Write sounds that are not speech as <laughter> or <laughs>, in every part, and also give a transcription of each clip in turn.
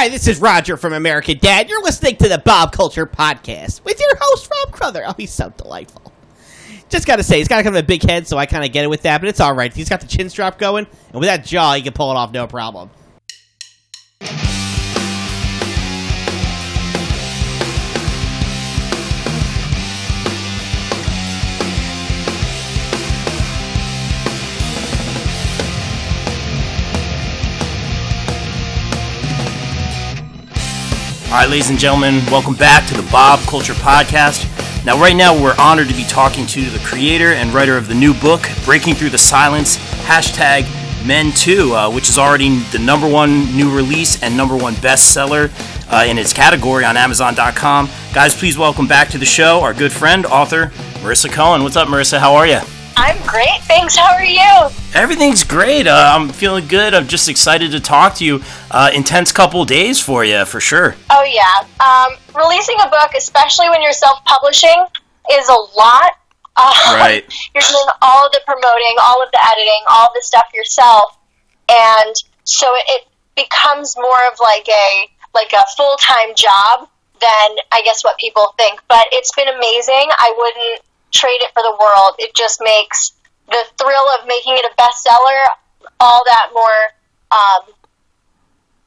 Hi, this is Roger from American Dad. You're listening to the Bob Culture Podcast with your host, Rob Crother. Oh, he's so delightful. Just gotta say, he's got kind of a big head, so I kind of get it with that, but it's alright. He's got the chin strap going, and with that jaw, he can pull it off no problem. All right, ladies and gentlemen, welcome back to the Bob Culture Podcast. Now, right now, we're honored to be talking to the creator and writer of the new book, Breaking Through the Silence, hashtag Men Too, uh, which is already the number one new release and number one bestseller uh, in its category on Amazon.com. Guys, please welcome back to the show our good friend, author Marissa Cohen. What's up, Marissa? How are you? I'm great, thanks. How are you? Everything's great. Uh, I'm feeling good. I'm just excited to talk to you. Uh, intense couple days for you, for sure. Oh, yeah. Um, releasing a book, especially when you're self publishing, is a lot. Uh, Right. <laughs> You're doing all of the promoting, all of the editing, all the stuff yourself. And so it, it becomes more of like a like a full time job than I guess what people think. But it's been amazing. I wouldn't trade it for the world. It just makes the thrill of making it a bestseller all that more um,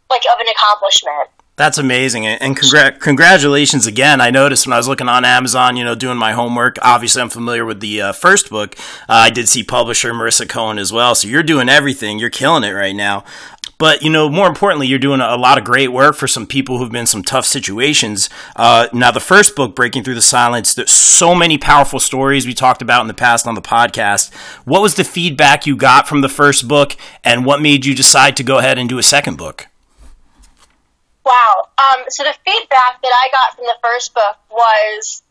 like of an accomplishment. That's amazing, and congr- congratulations again. I noticed when I was looking on Amazon, you know, doing my homework. Obviously, I'm familiar with the uh, first book. Uh, I did see publisher Marissa Cohen as well. So you're doing everything. You're killing it right now. But you know, more importantly, you're doing a lot of great work for some people who've been in some tough situations. Uh, now, the first book, Breaking Through the Silence, there's so many powerful stories we talked about in the past on the podcast. What was the feedback you got from the first book, and what made you decide to go ahead and do a second book? Wow. Um, so the feedback that I got from the first book was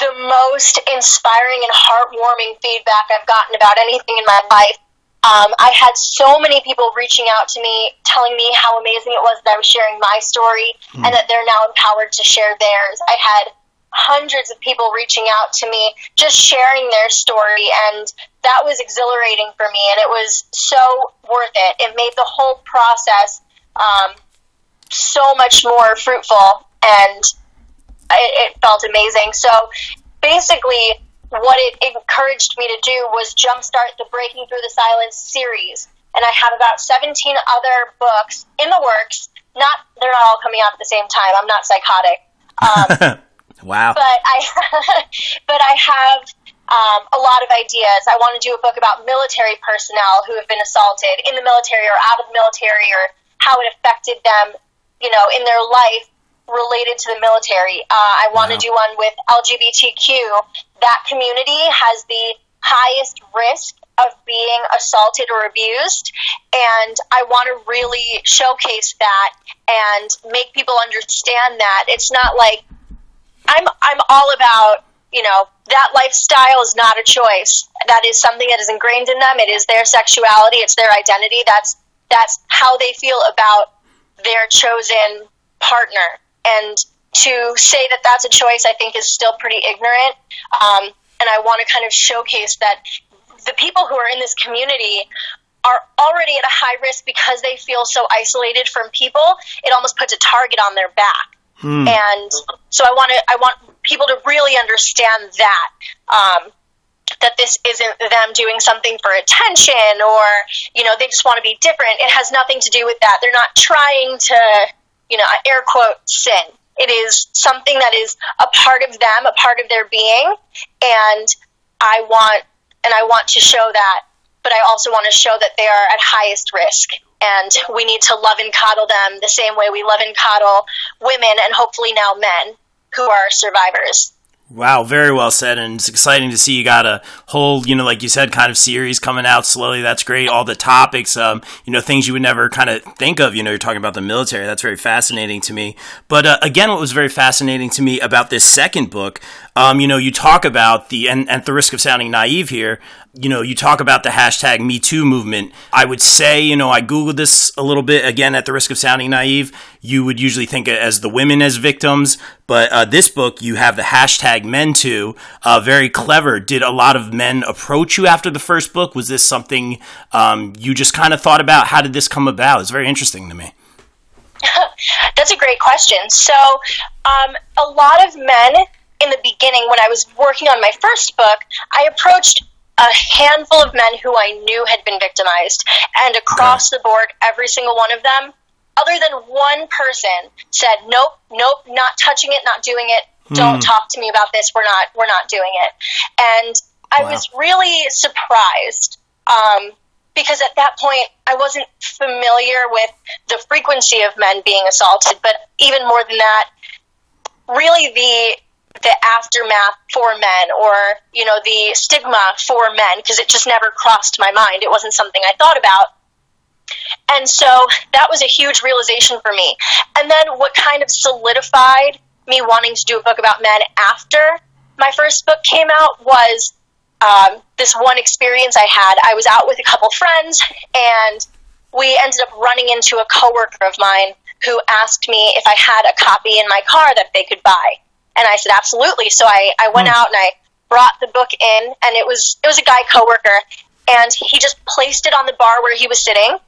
the most inspiring and heartwarming feedback I've gotten about anything in my life. Um, I had so many people reaching out to me, telling me how amazing it was that I was sharing my story and that they're now empowered to share theirs. I had hundreds of people reaching out to me, just sharing their story, and that was exhilarating for me, and it was so worth it. It made the whole process um, so much more fruitful and it, it felt amazing. So basically, what it encouraged me to do was jumpstart the Breaking Through the Silence series. And I have about 17 other books in the works. Not, they're not all coming out at the same time. I'm not psychotic. Um, <laughs> Wow. but I, <laughs> but I have um, a lot of ideas. I want to do a book about military personnel who have been assaulted in the military or out of the military, or how it affected them, you know, in their life related to the military. Uh, I want to Wow. do one with LGBTQ. That community has the highest risk of being assaulted or abused, and I want to really showcase that and make people understand that it's not like I'm I'm all about you know that lifestyle is not a choice. That is something that is ingrained in them. It is their sexuality. It's their identity. That's that's how they feel about their chosen partner. And to say that that's a choice, I think, is still pretty ignorant. Um, and I want to kind of showcase that the people who are in this community are already at a high risk because they feel so isolated from people. It almost puts a target on their back and so I want to I want people to really understand that um, that this isn't them doing something for attention or you know they just want to be different. It has nothing to do with that. They're not trying to you know air quote sin. It is something that is a part of them, a part of their being, and I want and I want to show that, but I also want to show that they are at highest risk and we need to love and coddle them the same way we love and coddle women and hopefully now men who are survivors. Wow, very well said, and it's exciting to see you got a whole, you know, like you said, kind of series coming out slowly. That's great. All the topics, um, you know, things you would never kind of think of. You know, you're talking about the military. That's very fascinating to me. But uh, again, what was very fascinating to me about this second book, um, you know, you talk about the, and, at the risk of sounding naive here, you know, you talk about the hashtag Me Too movement. I would say, you know, I Googled this a little bit, again, at the risk of sounding naive. You would usually think as the women as victims, but uh, this book, you have the hashtag Men Too. Uh, very clever. Did a lot of men approach you after the first book? Was this something um, you just kind of thought about? How did this come about? It's very interesting to me. <laughs> That's a great question. So, um, a lot of men in the beginning, when I was working on my first book, I approached a handful of men who I knew had been victimized, and across okay. the board, every single one of them, other than one person, said, "Nope, nope, not touching it, not doing it. Don't mm. talk to me about this. We're not, we're not doing it." And I wow. was really surprised um, because at that point I wasn't familiar with the frequency of men being assaulted, but even more than that, really the the aftermath for men or you know the stigma for men because it just never crossed my mind. It wasn't something i thought about. And so that was a huge realization for me. And then what kind of solidified me wanting to do a book about men after my first book came out was um, this one experience i had. I was out with a couple friends and we ended up running into a coworker of mine who asked me if i had a copy in my car that they could buy and I said, absolutely. So I, I went mm. out and I brought the book in, and it was it was a guy coworker, and he just placed it on the bar where he was sitting.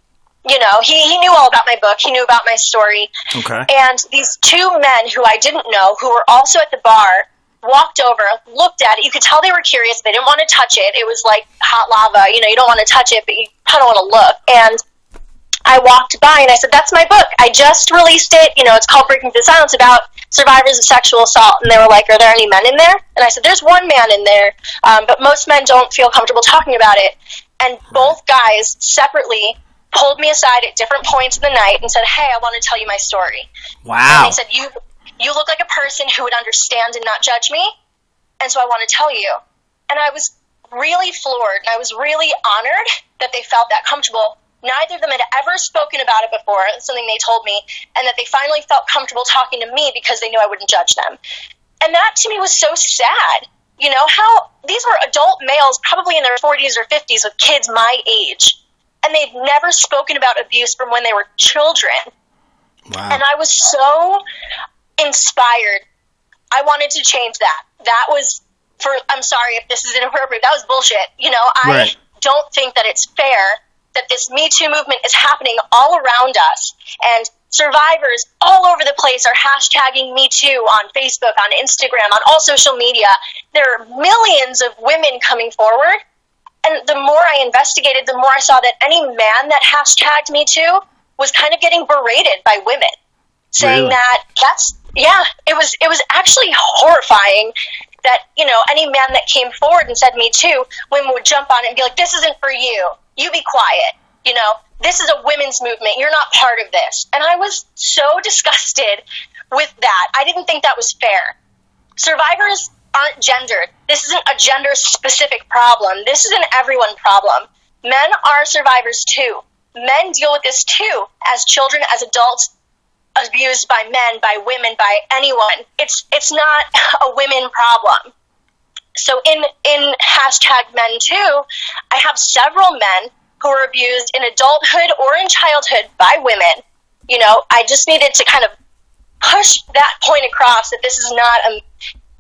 You know, he, he knew all about my book. He knew about my story. Okay. And these two men who I didn't know, who were also at the bar, walked over, looked at it. You could tell they were curious. They didn't want to touch it. It was like hot lava. You know, you don't want to touch it, but you kind of want to look. And I walked by and I said, "That's my book. I just released it. You know, it's called Breaking the Silence about survivors of sexual assault." And they were like, "Are there any men in there?" And I said, "There's one man in there, um, but most men don't feel comfortable talking about it." And both guys separately pulled me aside at different points of the night and said, "Hey, I want to tell you my story." Wow. And they said, "You you look like a person who would understand and not judge me, and so I want to tell you." And I was really floored, and I was really honored that they felt that comfortable Neither of them had ever spoken about it before, something they told me, and that they finally felt comfortable talking to me because they knew I wouldn't judge them. And that to me was so sad. You know, how these were adult males, probably in their 40s or 50s, with kids my age, and they'd never spoken about abuse from when they were children. Wow. And I was so inspired. I wanted to change that. That was for, I'm sorry if this is inappropriate, that was bullshit. You know, I right. don't think that it's fair that this Me Too movement is happening all around us. And survivors all over the place are hashtagging Me Too on Facebook, on Instagram, on all social media. There are millions of women coming forward. And the more I investigated, the more I saw that any man that hashtagged Me Too was kind of getting berated by women, saying really? that that's yeah, it was it was actually horrifying that you know any man that came forward and said Me Too, women would jump on it and be like, "This isn't for you you be quiet. You know, this is a women's movement. You're not part of this. And I was so <laughs> disgusted with that. I didn't think that was fair. Survivors aren't gendered. This isn't a gender specific problem. This is an everyone problem. Men are survivors too. Men deal with this too, as children, as adults, abused by men, by women, by anyone. It's it's not <laughs> a women problem. So in in hashtag men too, I have several men who were abused in adulthood or in childhood by women. You know, I just needed to kind of push that point across that this is not a,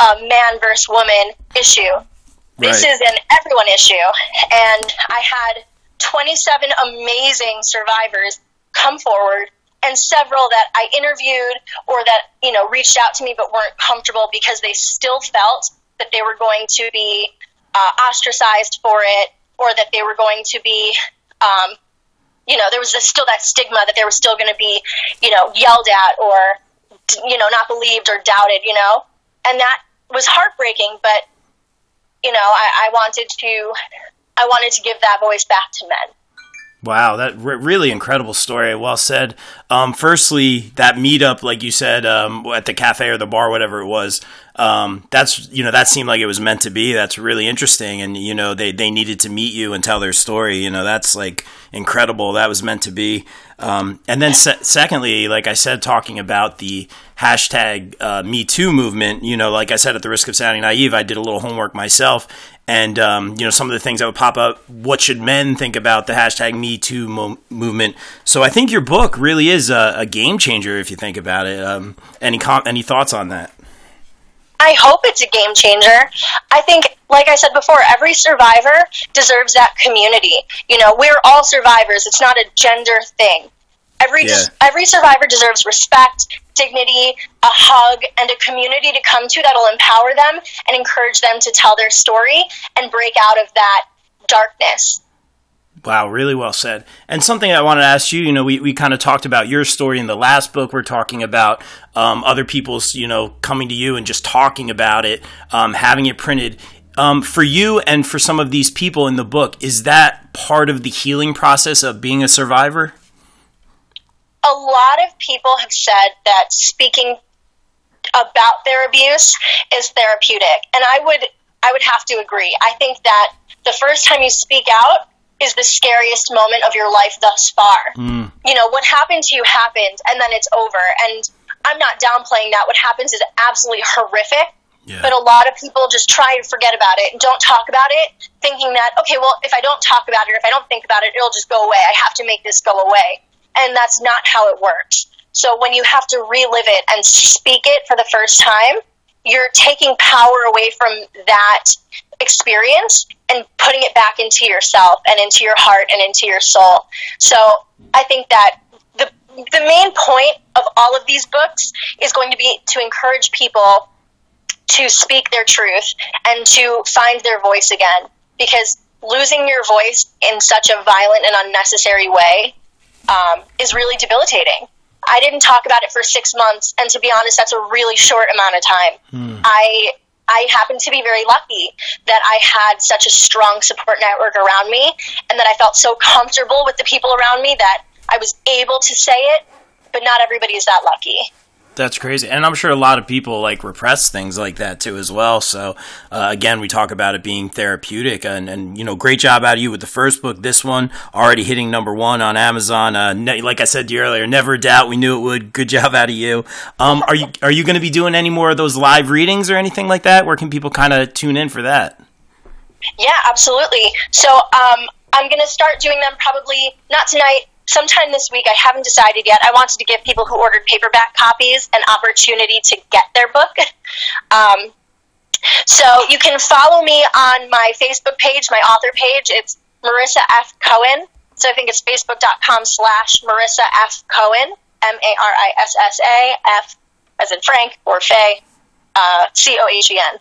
a man versus woman issue. Right. This is an everyone issue. And I had 27 amazing survivors come forward and several that I interviewed or that, you know, reached out to me but weren't comfortable because they still felt that they were going to be uh, ostracized for it or that they were going to be um, you know there was this, still that stigma that they were still going to be you know yelled at or you know not believed or doubted you know? And that was heartbreaking but you know I, I wanted to i wanted to give that voice back to men Wow, that re- really incredible story. Well said. Um, firstly, that meetup, like you said, um, at the cafe or the bar, whatever it was, um, that's you know that seemed like it was meant to be. That's really interesting, and you know they they needed to meet you and tell their story. You know that's like incredible. That was meant to be. Um, and then se- secondly, like I said, talking about the hashtag uh, Me Too movement. You know, like I said, at the risk of sounding naive, I did a little homework myself, and um, you know some of the things that would pop up. What should men think about the hashtag Me Too mo- movement? So I think your book really is a, a game changer if you think about it. Um, any com- any thoughts on that? I hope it's a game changer. I think, like I said before, every survivor deserves that community. You know, we're all survivors. It's not a gender thing. Every Yeah. every survivor deserves respect, dignity, a hug, and a community to come to that'll empower them and encourage them to tell their story and break out of that darkness. Wow, really well said. And something I wanted to ask you, you know, we, we kind of talked about your story in the last book. We're talking about um, other people's, you know, coming to you and just talking about it, um, having it printed. Um, for you and for some of these people in the book, is that part of the healing process of being a survivor? A lot of people have said that speaking about their abuse is therapeutic and i would i would have to agree i think that the first time you speak out is the scariest moment of your life thus far Mm. you know what happened to you happened and then it's over and i'm not downplaying that what happens is absolutely horrific Yeah. but a lot of people just try to forget about it and don't talk about it, thinking that, okay, well, if I don't talk about it, or if I don't think about it, it'll just go away. I have to make this go away. And that's not how it works. So when you have to relive it and speak it for the first time, you're taking power away from that experience and putting it back into yourself and into your heart and into your soul. So I think that the the main point of all of these books is going to be to encourage people to speak their truth and to find their voice again because losing your voice in such a violent and unnecessary way um, is really debilitating. I didn't talk about it for six months, and to be honest, that's a really short amount of time. I I happen to be very lucky that I had such a strong support network around me, and that I felt so comfortable with the people around me that I was able to say it. But not everybody is that lucky. That's crazy, and I'm sure a lot of people like repress things like that too as well. So uh, again, we talk about it being therapeutic, and, and you know, great job out of you with the first book. This one already hitting number one on Amazon. Uh, ne- like I said to you earlier, never doubt. We knew it would. Good <laughs> job out of you. Um, are you are you going to be doing any more of those live readings or anything like that? Where can people kind of tune in for that? Yeah, absolutely. So um, I'm going to start doing them probably not tonight, sometime this week. I haven't decided yet. I wanted to give people who ordered paperback copies an opportunity to get their book. <laughs> Um, so you can follow me on my Facebook page, my author page. It's Marissa F. Cohen. So I think it's facebook.com slash Marissa F. Cohen, M A R I S S A F as in Frank or Faye, uh, C O H E N.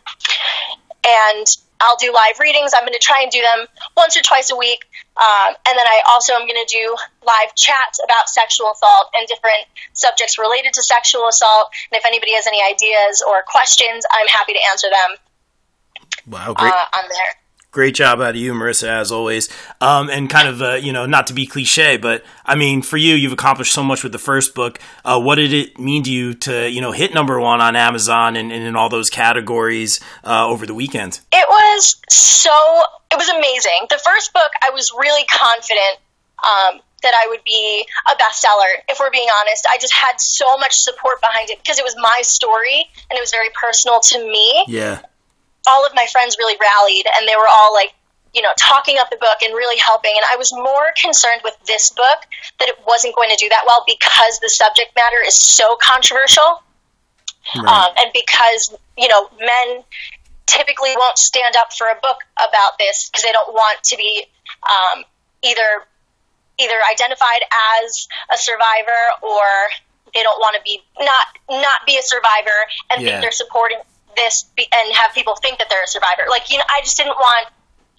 And I'll do live readings. I'm going to try and do them once or twice a week. Um, and then I also am going to do live chats about sexual assault and different subjects related to sexual assault. And if anybody has any ideas or questions, I'm happy to answer them Wow, great. uh, on there. Great job out of you, Marissa, as always. Um, and kind of, uh, you know, not to be cliche, but I mean, for you, you've accomplished so much with the first book. Uh, what did it mean to you to, you know, hit number one on Amazon and, and in all those categories uh, over the weekend? It was so, it was amazing. The first book, I was really confident um, that I would be a bestseller, if we're being honest. I just had so much support behind it because it was my story and it was very personal to me. Yeah. All of my friends really rallied and they were all like you know talking up the book and really helping. And i was more concerned with this book that it wasn't going to do that well because the subject matter is so controversial. Um, and because you know men typically won't stand up for a book about this because they don't want to be um, either either identified as a survivor or they don't want to be not not be a survivor and Yeah. think they're supporting this be, and have people think that they're a survivor. Like you know, I just didn't want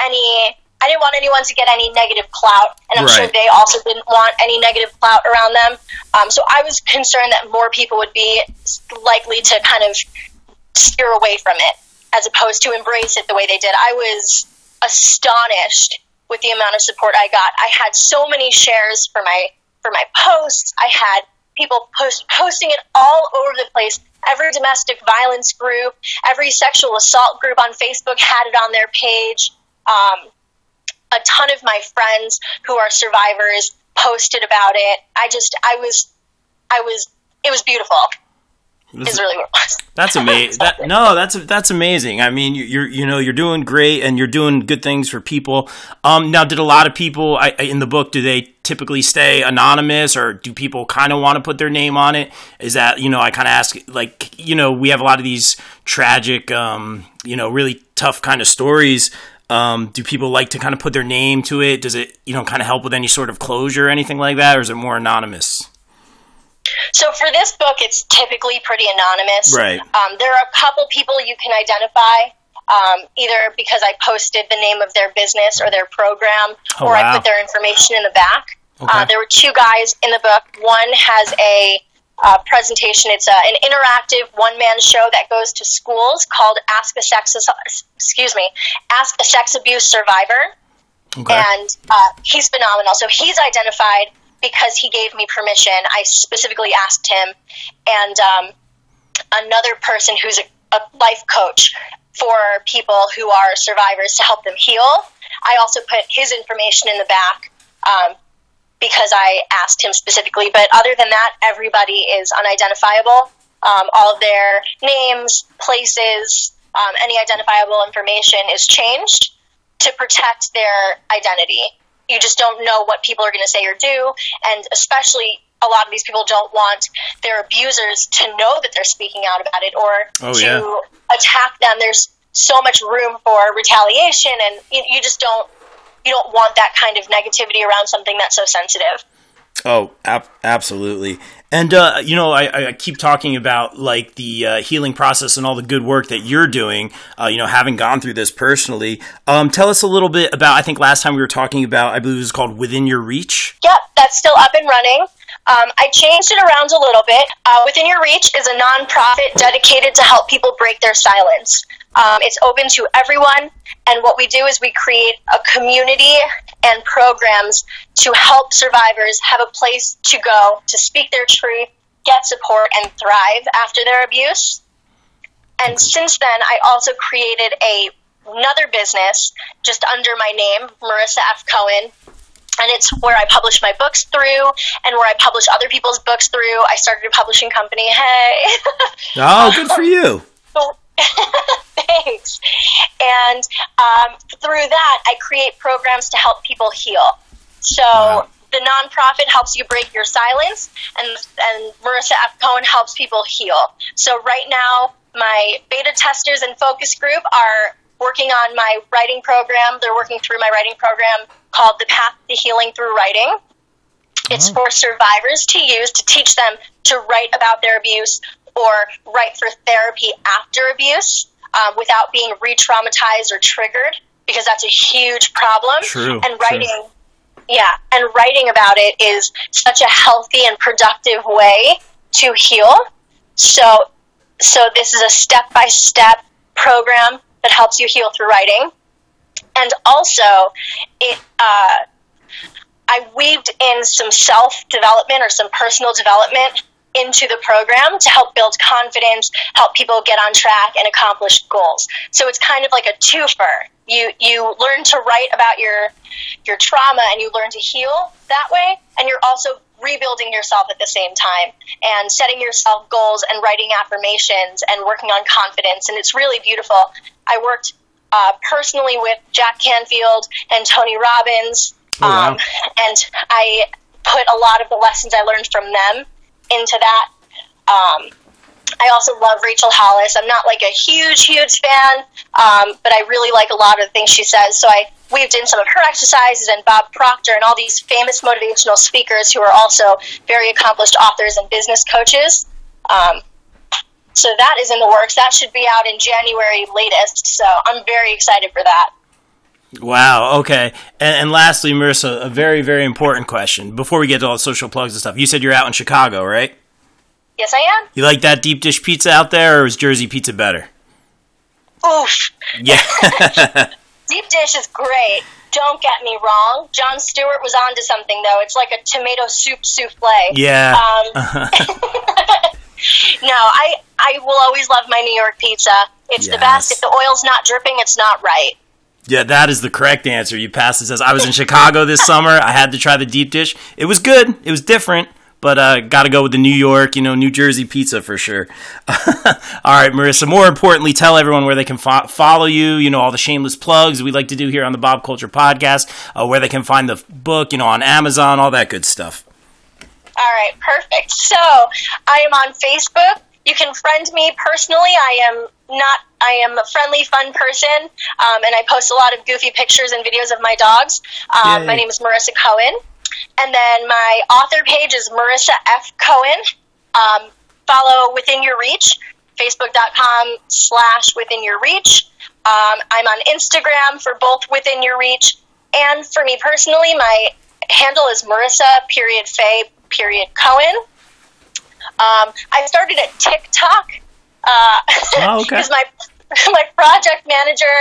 any. I didn't want anyone to get any negative clout, and I'm sure they also didn't want any negative clout around them. Um, so I was concerned that more people would be likely to kind of steer away from it as opposed to embrace it the way they did. I was astonished with the amount of support I got. I had so many shares for my for my posts. I had people post posting it all over the place. Every domestic violence group, every sexual assault group on Facebook had it on their page. Um, a ton of my friends who are survivors posted about it. I just, I was, I was, it was beautiful. Is really what it was. That's <laughs> amazing. That, no, that's that's amazing. I mean, you're you know you're doing great and you're doing good things for people. Um, now, did a lot of people I, I- in the book do they typically stay anonymous or do people kind of want to put their name on it? Is that you know I kind of ask like you know we have a lot of these tragic um, you know really tough kind of stories. Um, do people like to kind of put their name to it? Does it, you know, kind of help with any sort of closure or anything like that, or is it more anonymous? So for this book, it's typically pretty anonymous. Right. Um, there are a couple people you can identify, um, either because I posted the name of their business or their program, Oh, or wow. I put their information in the back. Okay. Uh, there were two guys in the book. One has a uh, presentation. It's a, an interactive one-man show that goes to schools called Ask a Sex excuse me Ask a Sex Abuse Survivor Okay. and uh, he's phenomenal. So he's identified because he gave me permission. I specifically asked him, and um, another person who's a, a life coach for people who are survivors to help them heal. I also put his information in the back um, because I asked him specifically. But other than that, everybody is unidentifiable. Um, all of their names, places, um, any identifiable information is changed to protect their identity. You just don't know what people are going to say or do, and especially a lot of these people don't want their abusers to know that they're speaking out about it or Oh, to yeah. attack them. There's so much room for retaliation, and you, you just don't you don't want that kind of negativity around something that's so sensitive. Oh, ab- absolutely. And uh, you know, I, I keep talking about like the uh, healing process and all the good work that you're doing. Uh, you know, having gone through this personally, um, tell us a little bit about. I think last time we were talking about, I believe it was called "Within Your Reach." Yep, that's still up and running. Um, I changed it around a little bit. Uh, Within Your Reach is a nonprofit dedicated to help people break their silence. Um, it's open to everyone, and what we do is we create a community and programs to help survivors have a place to go to speak their truth, get support, and thrive after their abuse. And since then, I also created a another business just under my name, Marissa F. Cohen, and it's where I publish my books through and where I publish other people's books through. I started a publishing company. Hey. Oh, <laughs> good for you. <laughs> Thanks. And um, through that, I create programs to help people heal. So Wow. the nonprofit helps you break your silence, and and Marissa F. Cohen helps people heal. So right now, my beta testers and focus group are working on my writing program. They're working through my writing program called The Path to Healing Through Writing. It's for survivors to use to teach them to write about their abuse or write for therapy after abuse um, without being re traumatized or triggered because that's a huge problem. True, And writing, yeah, and writing about it is such a healthy and productive way to heal. So, so this is a step by step program that helps you heal through writing. And also, it, uh, I weaved in some self development or some personal development into the program to help build confidence, help people get on track and accomplish goals. So it's kind of like a twofer. You you learn to write about your your trauma and you learn to heal that way, and you're also rebuilding yourself at the same time and setting yourself goals and writing affirmations and working on confidence and it's really beautiful. I worked uh, personally with Jack Canfield and Tony Robbins Oh, wow. um, and I put a lot of the lessons I learned from them into that. Um, I also love Rachel Hollis. I'm not like a huge, huge fan, um, but I really like a lot of the things she says. So I weaved in some of her exercises and Bob Proctor and all these famous motivational speakers who are also very accomplished authors and business coaches. Um, so that is in the works. That should be out in January latest. So I'm very excited for that. Wow. Okay. And, and lastly, Marissa, a very, very important question before we get to all the social plugs and stuff. You said you're out in Chicago, right? Yes, I am. You like that deep dish pizza out there, or is Jersey pizza better? Oof. Yeah. <laughs> <laughs> Deep dish is great. Don't get me wrong. Jon Stewart was onto something though. It's like a tomato soup souffle. yeah. Um, <laughs> no, I I will always love my New York pizza. It's the best. If the oil's not dripping, it's not right. Yeah, that is the correct answer. You passed it. Says I was in Chicago this summer. I had to try the deep dish. It was good. It was different, but uh, got to go with the New York, you know, New Jersey pizza for sure. <laughs> all right, Marissa. More importantly, tell everyone where they can fo- follow you. You know, all the shameless plugs we like to do here on the Bob Culture Podcast. Uh, where they can find the book, you know, on Amazon, all that good stuff. All right, perfect. So I am on Facebook. you can friend me personally. I am not. I am a friendly, fun person, um, and I post a lot of goofy pictures and videos of my dogs. Um, my name is Marissa Cohen, and then my author page is Marissa F Cohen. Um, follow Within Your Reach, Facebook.com slash Within Your Reach. Um, I'm on Instagram for both Within Your Reach and for me personally, my handle is Marissa period Faye period Cohen. Um, I started at TikTok uh, oh, <laughs> okay. my <laughs> my project manager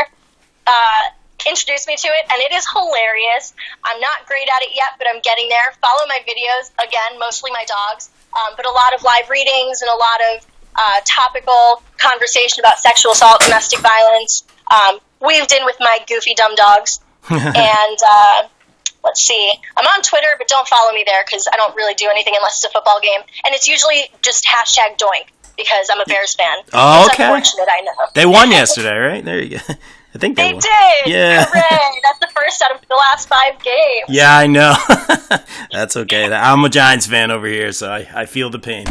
uh, introduced me to it, and it is hilarious. I'm not great at it yet, but I'm getting there. Follow my videos again, mostly my dogs, um, but a lot of live readings and a lot of uh, topical conversation about sexual assault, domestic violence, um, weaved in with my goofy dumb dogs. <laughs> and uh, let's see, I'm on Twitter, but don't follow me there because I don't really do anything unless it's a football game, and it's usually just hashtag Doink because I'm a Bears fan. Oh, okay. Unfortunate, I know. They won <laughs> yesterday, right? There you go. <laughs> I think they, They did. Yeah. Hooray! <laughs> That's the first out of the last five games. Yeah, I know. That's okay. I'm a Giants fan over here, so I, I feel the pain.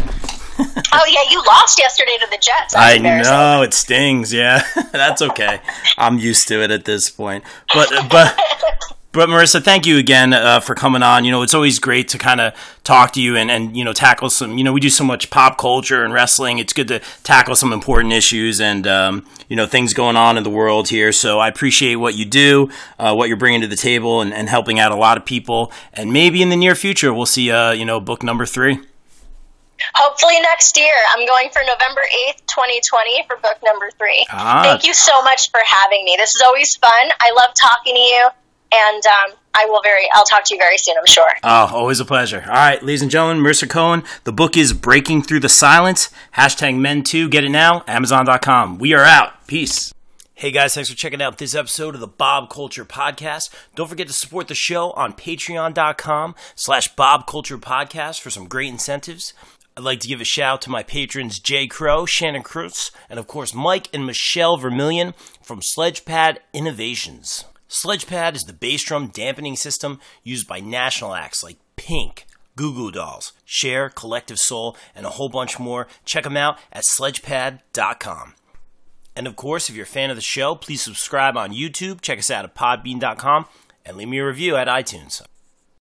Oh yeah, you lost yesterday to the Jets. I know it stings. Yeah, that's okay. I'm used to it at this point. But but but Marissa, thank you again uh, for coming on. You know, it's always great to kind of talk to you and and you know tackle some. You know, we do so much pop culture and wrestling. It's good to tackle some important issues and um, you know things going on in the world here. So I appreciate what you do, uh, what you're bringing to the table, and, and helping out a lot of people. And maybe in the near future, we'll see. Uh, you know, book number three. Hopefully next year. I'm going for November 8th, 2020 for book number three. Ah. Thank you so much for having me. This is always fun. I love talking to you, and um, I will very. I'll talk to you very soon. I'm sure. Oh, always a pleasure. All right, ladies and gentlemen, Marissa Cohen. The book is Breaking Through the Silence. Hashtag Men Too. Get it now. Amazon.com. We are out. Peace. Hey guys, thanks for checking out this episode of the Bob Culture Podcast. Don't forget to support the show on patreon.com slash Bob Culture Podcast for some great incentives. I'd like to give a shout out to my patrons Jay Crow, Shannon Krus, and of course Mike and Michelle Vermillion from Sledgepad Innovations. Sledgepad is the bass drum dampening system used by national acts like Pink, Goo Goo Dolls, Cher, Collective Soul, and a whole bunch more. Check them out at sledgepad.com. And of course, if you're a fan of the show, please subscribe on YouTube, check us out at podbean.com, and leave me a review at iTunes.